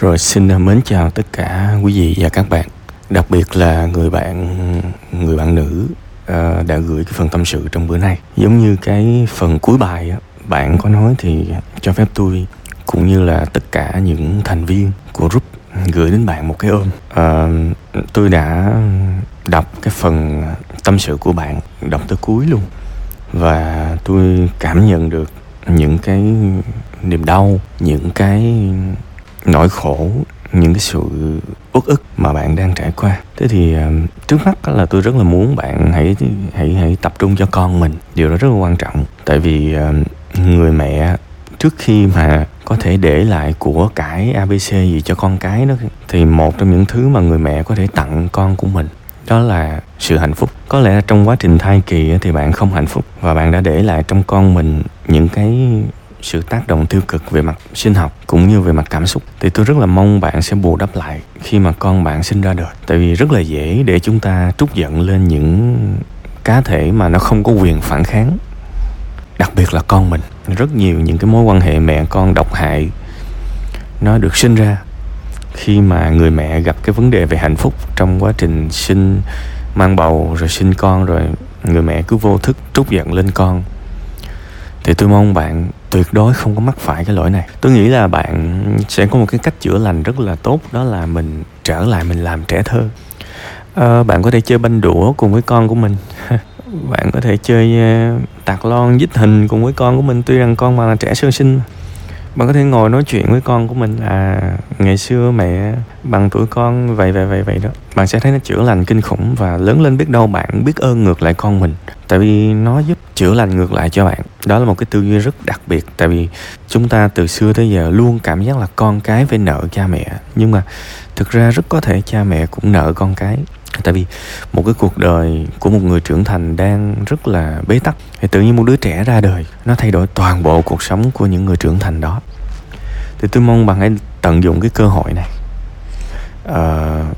Rồi xin à, mến chào tất cả quý vị và các bạn Đặc biệt là người bạn người bạn nữ uh, đã gửi cái phần tâm sự trong bữa nay. Giống như cái phần cuối bài á, bạn có nói thì cho phép tôi cũng như là tất cả những thành viên của group gửi đến bạn một cái ôm. Uh, tôi đã đọc cái phần tâm sự của bạn đọc tới cuối luôn và tôi cảm nhận được những cái niềm đau những cái nỗi khổ, những cái sự uất ức mà bạn đang trải qua. Thế thì ờ, trước mắt là tôi rất là muốn bạn hãy hãy hãy tập trung cho con mình. Điều đó rất là quan trọng. Tại vì ờ, người mẹ trước khi mà có thể để lại của cải abc gì cho con cái đó, thì một trong những thứ mà người mẹ có thể tặng con của mình, đó là sự hạnh phúc. Có lẽ trong quá trình thai kỳ thì bạn không hạnh phúc và bạn đã để lại trong con mình những cái sự tác động tiêu cực về mặt sinh học cũng như về mặt cảm xúc thì tôi rất là mong bạn sẽ bù đắp lại khi mà con bạn sinh ra đời. Tại vì rất là dễ để chúng ta trút giận lên những cá thể mà nó không có quyền phản kháng, đặc biệt là con mình. Rất nhiều những cái mối quan hệ mẹ con độc hại nó được sinh ra khi mà người mẹ gặp cái vấn đề về hạnh phúc trong quá trình sinh mang bầu rồi sinh con rồi người mẹ cứ vô thức trút giận lên con. Thì tôi mong bạn tuyệt đối không có mắc phải cái lỗi này. Tôi nghĩ là bạn sẽ có một cái cách chữa lành rất là tốt đó là mình trở lại mình làm trẻ thơ. À, bạn có thể chơi banh đũa cùng với con của mình. Bạn có thể chơi ờ, tạc lon dít hình cùng với con của mình tuy rằng con mà là trẻ sơ sinh. Bạn có thể ngồi nói chuyện với con của mình là ngày xưa mẹ bằng tuổi con vậy vậy vậy vậy đó. Bạn sẽ thấy nó chữa lành kinh khủng và lớn lên biết đâu bạn biết ơn ngược lại con mình tại vì nó giúp chữa lành ngược lại cho bạn. Đó là một cái tư duy rất đặc biệt. Tại vì chúng ta từ xưa tới giờ luôn cảm giác là con cái phải nợ cha mẹ. Nhưng mà thực ra rất có thể cha mẹ cũng nợ con cái. Tại vì một cái cuộc đời của một người trưởng thành đang rất là bế tắc. Thì tự nhiên một đứa trẻ ra đời nó thay đổi toàn bộ cuộc sống của những người trưởng thành đó. Thì tôi mong bạn hãy tận dụng cái cơ hội này. Uh,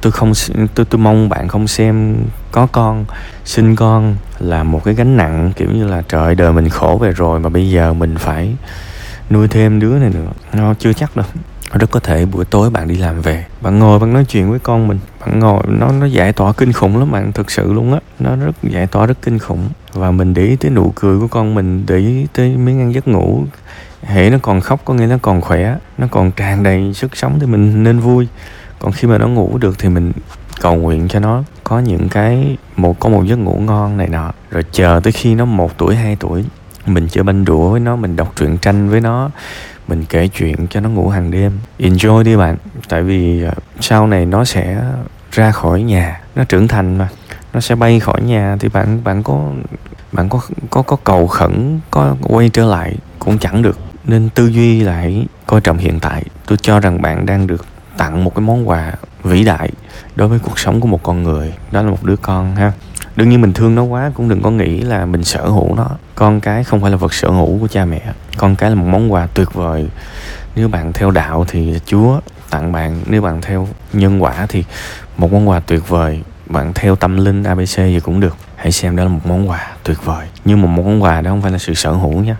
tôi không tôi tôi mong bạn không xem có con, sinh con là một cái gánh nặng, kiểu như là, trời, đời mình khổ về rồi mà bây giờ mình phải nuôi thêm đứa này nữa. Nó chưa chắc đâu. Rất có thể buổi tối bạn đi làm về, bạn ngồi bạn nói chuyện với con mình, bạn ngồi, nó nó giải tỏa kinh khủng lắm bạn, thực sự luôn á. Nó rất, giải tỏa rất kinh khủng. Và mình để ý tới nụ cười của con mình, để ý tới miếng ăn giấc ngủ hệ nó còn khóc có nghĩa nó còn khỏe, nó còn tràn đầy sức sống thì mình nên vui còn khi mà nó ngủ được thì mình cầu nguyện cho nó có những cái một, có một giấc ngủ ngon này nọ. Rồi chờ tới khi nó một tuổi, hai tuổi, mình chơi banh đũa với nó, mình đọc truyện tranh với nó, mình kể chuyện cho nó ngủ hàng đêm. Enjoy đi bạn. Tại vì à, sau này nó sẽ ra khỏi nhà, nó trưởng thành mà. Nó sẽ bay khỏi nhà thì bạn bạn có bạn có có có cầu khẩn, có quay trở lại cũng chẳng được. Nên tư duy lại coi trọng hiện tại. Tôi cho rằng bạn đang được tặng một cái món quà vĩ đại đối với cuộc sống của một con người. Đó là một đứa con, ha. Đương nhiên mình thương nó quá, cũng đừng có nghĩ là mình sở hữu nó. Con cái không phải là vật sở hữu của cha mẹ. Con cái là một món quà tuyệt vời. Nếu bạn theo đạo thì chúa tặng bạn. Nếu bạn theo nhân quả thì một món quà tuyệt vời. Bạn theo tâm linh abc gì cũng được. Hãy xem đó là một món quà tuyệt vời. Nhưng mà một món quà đó không phải là sự sở hữu nha.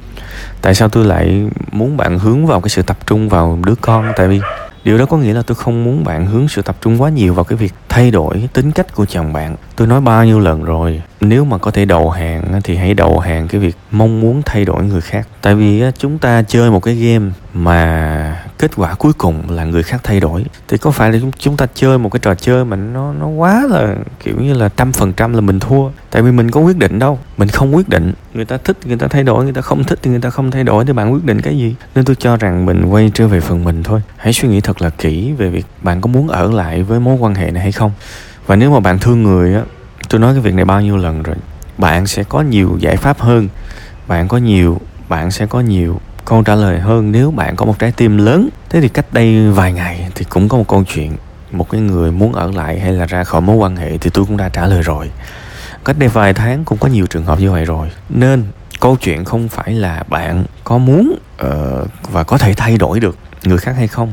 Tại sao tôi lại muốn bạn hướng vào cái sự tập trung vào đứa con? Tại vì điều đó có nghĩa là tôi không muốn bạn hướng sự tập trung quá nhiều vào cái việc thay đổi tính cách của chồng bạn. Tôi nói bao nhiêu lần rồi, nếu mà có thể đầu hàng thì hãy đầu hàng cái việc mong muốn thay đổi người khác. Tại vì chúng ta chơi một cái game mà kết quả cuối cùng là người khác thay đổi. Thì có phải là chúng ta chơi một cái trò chơi mà nó nó quá là, kiểu như là, trăm phần trăm là mình thua? Tại vì mình có quyết định đâu, mình không quyết định. Người ta thích, người ta thay đổi, người ta không thích thì người ta không thay đổi thì bạn quyết định cái gì? Nên tôi cho rằng mình quay trở về phần mình thôi. Hãy suy nghĩ thật là kỹ về việc bạn có muốn ở lại với mối quan hệ này hay không và nếu mà bạn thương người á tôi nói cái việc này bao nhiêu lần rồi bạn sẽ có nhiều giải pháp hơn bạn có nhiều bạn sẽ có nhiều câu trả lời hơn. Nếu bạn có một trái tim lớn thế thì cách đây vài ngày thì cũng có một câu chuyện một cái người muốn ở lại hay là ra khỏi mối quan hệ thì tôi cũng đã trả lời rồi. Cách đây vài tháng cũng có nhiều trường hợp như vậy rồi. Nên câu chuyện không phải là bạn có muốn uh, và có thể thay đổi được người khác hay không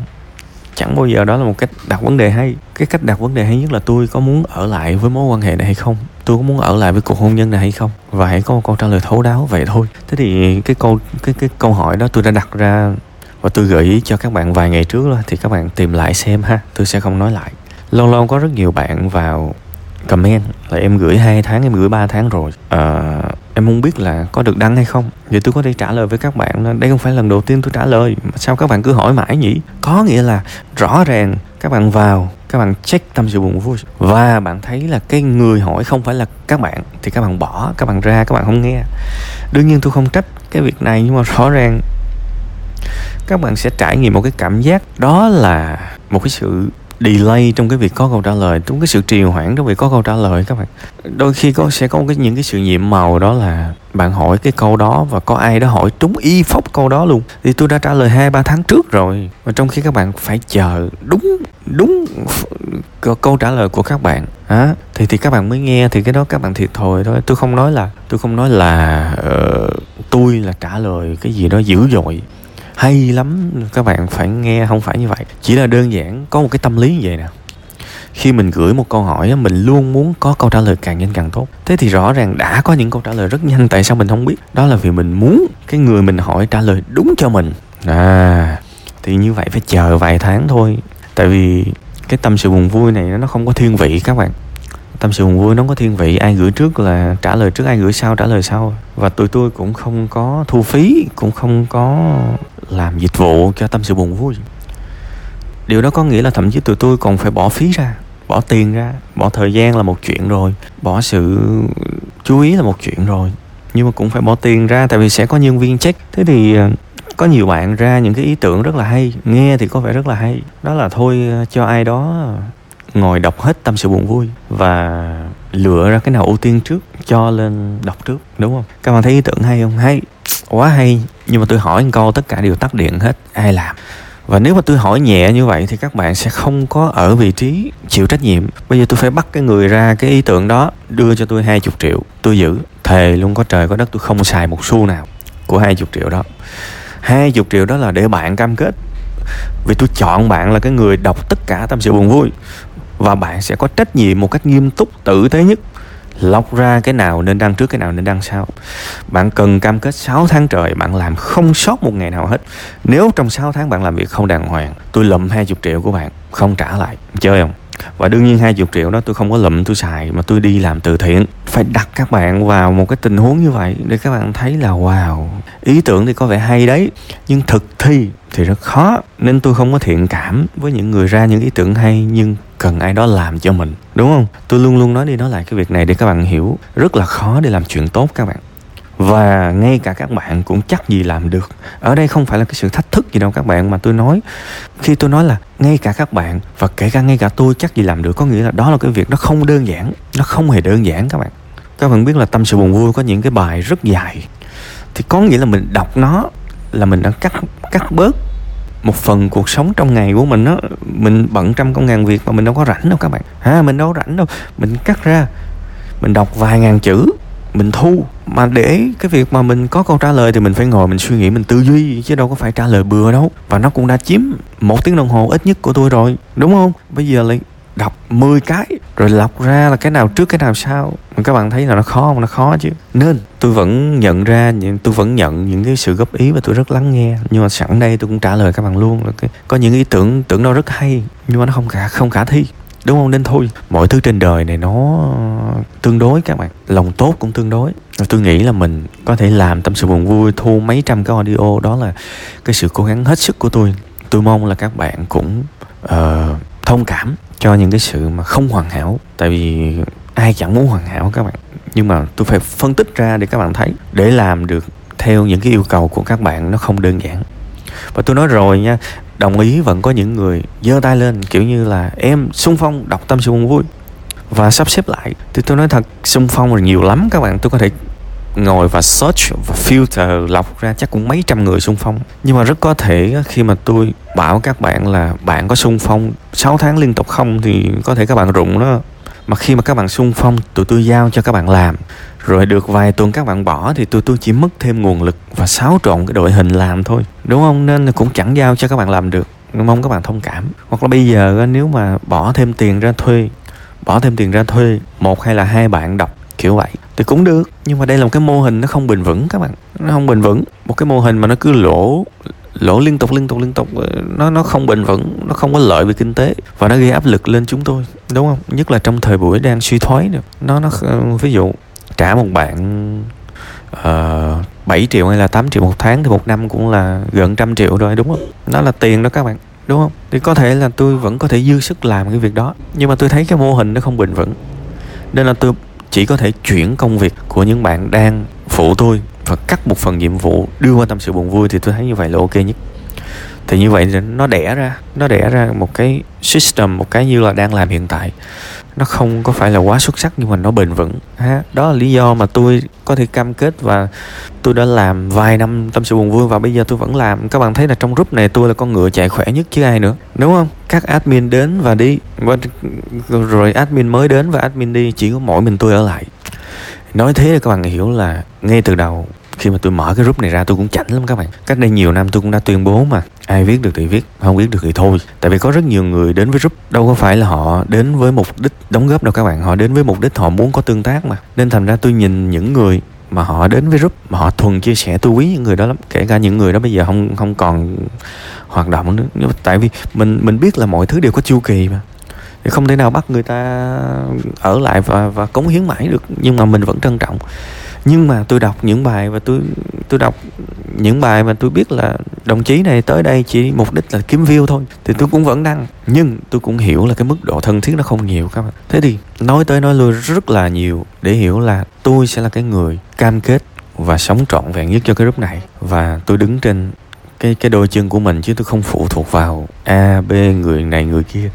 chẳng bao giờ đó là một cách đặt vấn đề hay. Cái cách đặt vấn đề hay nhất là tôi có muốn ở lại với mối quan hệ này hay không? Tôi có muốn ở lại với cuộc hôn nhân này hay không? Và hãy có một câu trả lời thấu đáo vậy thôi. Thế thì cái câu cái cái câu hỏi đó tôi đã đặt ra và tôi gợi ý cho các bạn vài ngày trước đó, thì các bạn tìm lại xem ha. Tôi sẽ không nói lại. Lâu lâu có rất nhiều bạn vào comment là em gửi hai tháng em gửi 3 tháng rồi. À, em không biết là có được đăng hay không? Vậy tôi có thể trả lời với các bạn đây không phải lần đầu tiên tôi trả lời. Sao các bạn cứ hỏi mãi nhỉ? Có nghĩa là rõ ràng các bạn vào, các bạn check tâm sự buồn vui và bạn thấy là cái người hỏi không phải là các bạn thì các bạn bỏ, các bạn ra, các bạn không nghe. Đương nhiên tôi không trách cái việc này nhưng mà rõ ràng các bạn sẽ trải nghiệm một cái cảm giác đó là một cái sự delay trong cái việc có câu trả lời trong cái sự trì hoãn trong việc có câu trả lời các bạn. Đôi khi có sẽ có cái những cái sự nhiệm màu đó là bạn hỏi cái câu đó và có ai đó hỏi trúng y phóc câu đó luôn. Thì tôi đã trả lời hai ba tháng trước rồi và trong khi các bạn phải chờ đúng đúng câu trả lời của các bạn á thì thì các bạn mới nghe thì cái đó các bạn thiệt thòi thôi. Tôi không nói là tôi không nói là uh, tôi là trả lời cái gì đó dữ dội hay lắm, các bạn phải nghe, không phải như vậy. Chỉ là đơn giản, có một cái tâm lý như vậy nè. Khi mình gửi một câu hỏi mình luôn muốn có câu trả lời càng nhanh càng tốt. Thế thì rõ ràng đã có những câu trả lời rất nhanh, tại sao mình không biết? Đó là vì mình muốn cái người mình hỏi trả lời đúng cho mình. À thì như vậy phải chờ vài tháng thôi. Tại vì cái tâm sự buồn vui này nó không có thiên vị các bạn. Tâm sự buồn vui nó có thiên vị, ai gửi trước là trả lời trước, ai gửi sau trả lời sau. Và tụi tôi cũng không có thu phí, cũng không có làm dịch vụ cho tâm sự buồn vui. Điều đó có nghĩa là thậm chí tụi tôi còn phải bỏ phí ra, bỏ tiền ra, bỏ thời gian là một chuyện rồi, bỏ sự chú ý là một chuyện rồi. Nhưng mà cũng phải bỏ tiền ra, tại vì sẽ có nhân viên check. Thế thì ờ, có nhiều bạn ra những cái ý tưởng rất là hay, nghe thì có vẻ rất là hay. Đó là thôi ờ, cho ai đó ngồi đọc hết tâm sự buồn vui và lựa ra cái nào ưu tiên trước, cho lên đọc trước, đúng không? Các bạn thấy ý tưởng hay không? Hay, quá hay nhưng mà tôi hỏi một câu tất cả đều tắt điện hết, ai làm? Và nếu mà tôi hỏi nhẹ như vậy thì các bạn sẽ không có ở vị trí chịu trách nhiệm. Bây giờ tôi phải bắt cái người ra cái ý tưởng đó, đưa cho tôi hai chục triệu. Tôi giữ, thề luôn có trời có đất, tôi không xài một xu nào của hai chục triệu đó. Hai chục triệu đó là để bạn cam kết. Vì tôi chọn bạn là cái người đọc tất cả tâm sự buồn vui. Và bạn sẽ có trách nhiệm một cách nghiêm túc, tử tế nhất lọc ra cái nào nên đăng trước, cái nào nên đăng sau. Bạn cần cam kết 6 tháng trời bạn làm không sót một ngày nào hết. Nếu trong 6 tháng bạn làm việc không đàng hoàng, tôi lầm 20 triệu của bạn, không trả lại. Chơi không? Và đương nhiên 20 triệu đó tôi không có lụm, tôi xài mà tôi đi làm từ thiện. Phải đặt các bạn vào một cái tình huống như vậy để các bạn thấy là, wow, ý tưởng thì có vẻ hay đấy, nhưng thực thi thì rất khó. Nên tôi không có thiện cảm với những người ra những ý tưởng hay, nhưng cần ai đó làm cho mình, đúng không? Tôi luôn luôn nói đi nói lại cái việc này để các bạn hiểu, rất là khó để làm chuyện tốt các bạn và ngay cả các bạn cũng chắc gì làm được. Ở đây không phải là cái sự thách thức gì đâu các bạn, mà tôi nói, khi tôi nói là ngay cả các bạn, và kể cả ngay cả tôi chắc gì làm được, có nghĩa là đó là cái việc nó không đơn giản, nó không hề đơn giản các bạn. Các bạn biết là tâm sự buồn vui có những cái bài rất dài, thì có nghĩa là mình đọc nó là mình đã cắt cắt bớt một phần cuộc sống trong ngày của mình đó mình bận trăm công ngàn việc mà mình đâu có rảnh đâu các bạn. Ha mình đâu có rảnh đâu. Mình cắt ra, mình đọc vài ngàn chữ mình thu. Mà để cái việc mà mình có câu trả lời thì mình phải ngồi mình suy nghĩ mình tư duy chứ đâu có phải trả lời bừa đâu. Và nó cũng đã chiếm một tiếng đồng hồ ít nhất của tôi rồi đúng không? Bây giờ lại đọc 10 cái rồi lọc ra là cái nào trước cái nào sau. Mà các bạn thấy là nó khó không? Nó khó chứ. Nên tôi vẫn nhận ra những tôi vẫn nhận những cái sự góp ý và tôi rất lắng nghe. Nhưng mà sẵn đây tôi cũng trả lời các bạn luôn là cái, có những ý tưởng tưởng đâu rất hay nhưng mà nó không khả không khả thi đúng không nên thôi mọi thứ trên đời này nó tương đối các bạn. Lòng tốt cũng tương đối. Tôi nghĩ là mình có thể làm tâm sự buồn vui thu mấy trăm cái audio. Đó là cái sự cố gắng hết sức của tôi. Tôi mong là các bạn cũng uh, thông cảm cho những cái sự mà không hoàn hảo. Tại vì ai chẳng muốn hoàn hảo các bạn. Nhưng mà tôi phải phân tích ra để các bạn thấy. Để làm được theo những cái yêu cầu của các bạn nó không đơn giản và tôi nói rồi nha, đồng ý vẫn có những người giơ tay lên, kiểu như là, em xung phong, đọc tâm sự buồn vui. Và sắp xếp lại. Thì tôi nói thật xung phong là nhiều lắm các bạn, tôi có thể ngồi và search và filter, lọc ra chắc cũng mấy trăm người xung phong. Nhưng mà rất có thể khi mà tôi bảo các bạn là bạn có xung phong 6 tháng liên tục không? thì có thể các bạn rụng đó. Mà khi mà các bạn xung phong tụi tôi giao cho các bạn làm rồi được vài tuần các bạn bỏ thì tụi tôi chỉ mất thêm nguồn lực và xáo trộn cái đội hình làm thôi. Đúng không? Nên cũng chẳng giao cho các bạn làm được. Mong các bạn thông cảm. Hoặc là bây giờ nếu mà bỏ thêm tiền ra thuê, bỏ thêm tiền ra thuê, một hay là hai bạn đọc, kiểu vậy, thì cũng được. Nhưng mà đây là một cái mô hình nó không bền vững các bạn. Nó không bền vững. Một cái mô hình mà nó cứ lỗ lỗ liên tục liên tục liên tục. Ờ, nó nó không bền vững, nó không có lợi về kinh tế và nó gây áp lực lên chúng tôi. Đúng không? Nhất là trong thời buổi đang suy thoái nữa. Nó nó ờ, ví dụ trả một bạn ờ, uh, 7 triệu hay là 8 triệu một tháng thì một năm cũng là gần trăm triệu rồi đúng không? Nó là tiền đó các bạn đúng không? Thì có thể là tôi vẫn có thể dư sức làm cái việc đó nhưng mà tôi thấy cái mô hình nó không bền vững. Nên là tôi chỉ có thể chuyển công việc của những bạn đang phụ tôi và cắt một phần nhiệm vụ đưa qua tâm sự buồn vui thì tôi thấy như vậy là ok nhất. Thì như vậy nó đẻ ra nó đẻ ra một cái system một cái như là đang làm hiện tại nó không có phải là quá xuất sắc nhưng mà nó bền vững. Ha đó là lý do mà tôi có thể cam kết và tôi đã làm vài năm tâm sự buồn vui và bây giờ tôi vẫn làm. Các bạn thấy là trong group này tôi là con ngựa chạy khỏe nhất chứ ai nữa. Đúng không? Các admin đến và đi. Rồi admin mới đến và admin đi. Chỉ có mỗi mình tôi ở lại. Nói thế là các bạn hiểu là ngay từ đầu khi mà tôi mở cái group này ra tôi cũng chảnh lắm các bạn. Cách đây nhiều năm tôi cũng đã tuyên bố mà ai viết được thì viết, không viết được thì thôi. Tại vì có rất nhiều người đến với group, đâu có phải là họ đến với mục đích đóng góp đâu các bạn. Họ đến với mục đích họ muốn có tương tác mà. Nên thành ra tôi nhìn những người mà họ đến với group, mà họ thuần chia sẻ tôi quý những người đó lắm. Kể cả những người đó bây giờ không không còn hoạt động nữa. Tại vì mình mình biết là mọi thứ đều có chu kỳ mà. Thì không thể nào bắt người ta ở lại và và cống hiến mãi được. Nhưng mà mình vẫn trân trọng nhưng mà tôi đọc những bài và tôi tôi đọc những bài mà tôi biết là đồng chí này tới đây chỉ mục đích là kiếm view thôi, thì tôi cũng vẫn đăng. Nhưng tôi cũng hiểu là cái mức độ thân thiết nó không nhiều các bạn. Thế thì nói tới nói lui rất là nhiều để hiểu là tôi sẽ là cái người cam kết và sống trọn vẹn nhất cho cái group này. Và tôi đứng trên cái cái đôi chân của mình chứ tôi không phụ thuộc vào a, b, người này, người kia.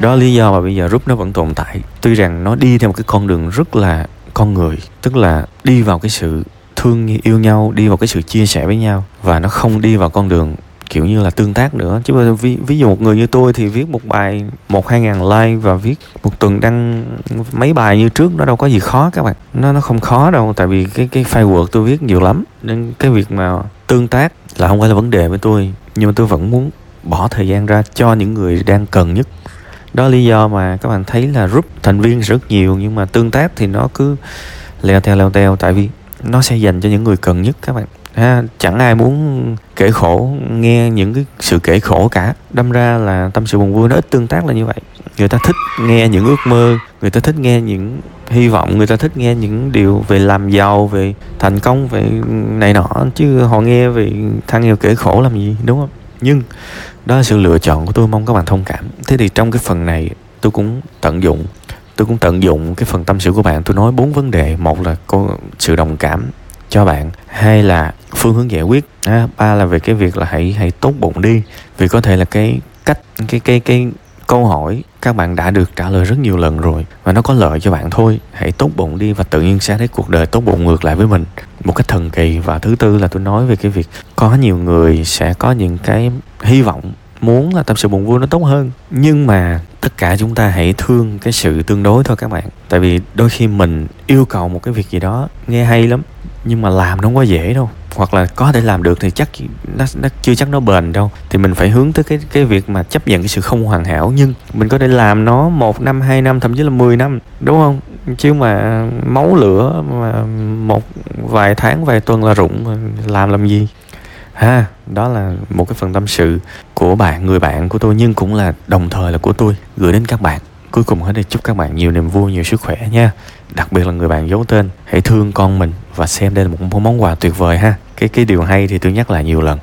Đó lý do mà bây giờ group nó vẫn tồn tại. Tuy rằng nó đi theo một cái con đường rất là con người tức là đi vào cái sự thương yêu nhau đi vào cái sự chia sẻ với nhau và nó không đi vào con đường kiểu như là tương tác nữa. Chứ ví, ví dụ một người như tôi thì viết một bài một hai ngàn like và viết một tuần đăng mấy bài như trước nó đâu có gì khó các bạn. Nó nó không khó đâu tại vì cái cái file word tôi viết nhiều lắm. Nên cái việc mà tương tác là không phải là vấn đề với tôi nhưng mà tôi vẫn muốn bỏ thời gian ra cho những người đang cần nhất đó lý do mà các bạn thấy là group thành viên rất nhiều nhưng mà tương tác thì nó cứ leo theo leo theo. Tại vì nó sẽ dành cho những người cần nhất các bạn. Ha, chẳng ai muốn kể khổ nghe những cái sự kể khổ cả. Đâm ra là tâm sự buồn vui nó ít tương tác là như vậy. Người ta thích nghe những ước mơ người ta thích nghe những hy vọng người ta thích nghe những điều về làm giàu về thành công về này nọ. Chứ họ nghe về thằng nghèo kể khổ làm gì đúng không? Nhưng đó là sự lựa chọn của tôi mong các bạn thông cảm. Thế thì trong cái phần này tôi cũng tận dụng tôi cũng tận dụng cái phần tâm sự của bạn. Tôi nói bốn vấn đề. Một là có sự đồng cảm cho bạn. Hai là phương hướng giải quyết. À, ba là về cái việc là hãy hãy tốt bụng đi. Vì có thể là cái cách cái cái cái câu hỏi các bạn đã được trả lời rất nhiều lần rồi. Và nó có lợi cho bạn thôi. Hãy tốt bụng đi và tự nhiên sẽ thấy cuộc đời tốt bụng ngược lại với mình một cách thần kỳ. Và thứ tư là tôi nói về cái việc có nhiều người sẽ có những cái hy vọng muốn là tâm sự buồn vui nó tốt hơn. Nhưng mà tất cả chúng ta hãy thương cái sự tương đối thôi các bạn. Tại vì đôi khi mình yêu cầu một cái việc gì đó, nghe hay lắm, nhưng mà làm nó không quá dễ đâu. Hoặc là có thể làm được thì chắc nó nó chưa chắc nó bền đâu. Thì mình phải hướng tới cái cái việc mà chấp nhận cái sự không hoàn hảo. Nhưng mình có thể làm nó một năm, hai năm, thậm chí là 10 năm, đúng không? Chứ mà máu lửa mà một vài tháng, vài tuần là rụng làm làm gì? Ha, đó là một cái phần tâm sự của bạn, người bạn của tôi, nhưng cũng là đồng thời là của tôi, gửi đến các bạn. Cuối cùng hết đây, chúc các bạn nhiều niềm vui, nhiều sức khỏe nha. Đặc biệt là người bạn giấu tên, hãy thương con mình và xem đây là một món quà tuyệt vời ha. Cái cái điều hay thì tôi nhắc lại nhiều lần.